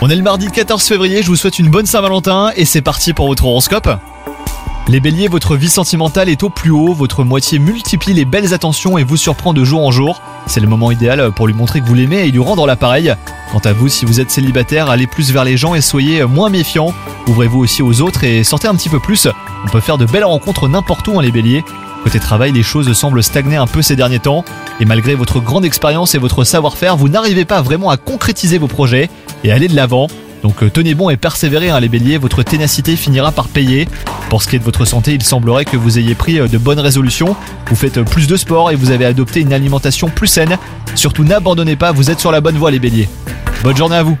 On est le mardi 14 février, je vous souhaite une bonne Saint-Valentin et c'est parti pour votre horoscope. Les béliers, votre vie sentimentale est au plus haut, votre moitié multiplie les belles attentions et vous surprend de jour en jour. C'est le moment idéal pour lui montrer que vous l'aimez et lui rendre l'appareil. Quant à vous, si vous êtes célibataire, allez plus vers les gens et soyez moins méfiant. Ouvrez-vous aussi aux autres et sortez un petit peu plus. On peut faire de belles rencontres n'importe où, hein, les béliers. Côté travail, les choses semblent stagner un peu ces derniers temps. Et malgré votre grande expérience et votre savoir-faire, vous n'arrivez pas vraiment à concrétiser vos projets et aller de l'avant. Donc euh, tenez bon et persévérez hein, les béliers, votre ténacité finira par payer. Pour ce qui est de votre santé, il semblerait que vous ayez pris euh, de bonnes résolutions, vous faites euh, plus de sport et vous avez adopté une alimentation plus saine. Surtout n'abandonnez pas, vous êtes sur la bonne voie les béliers. Bonne journée à vous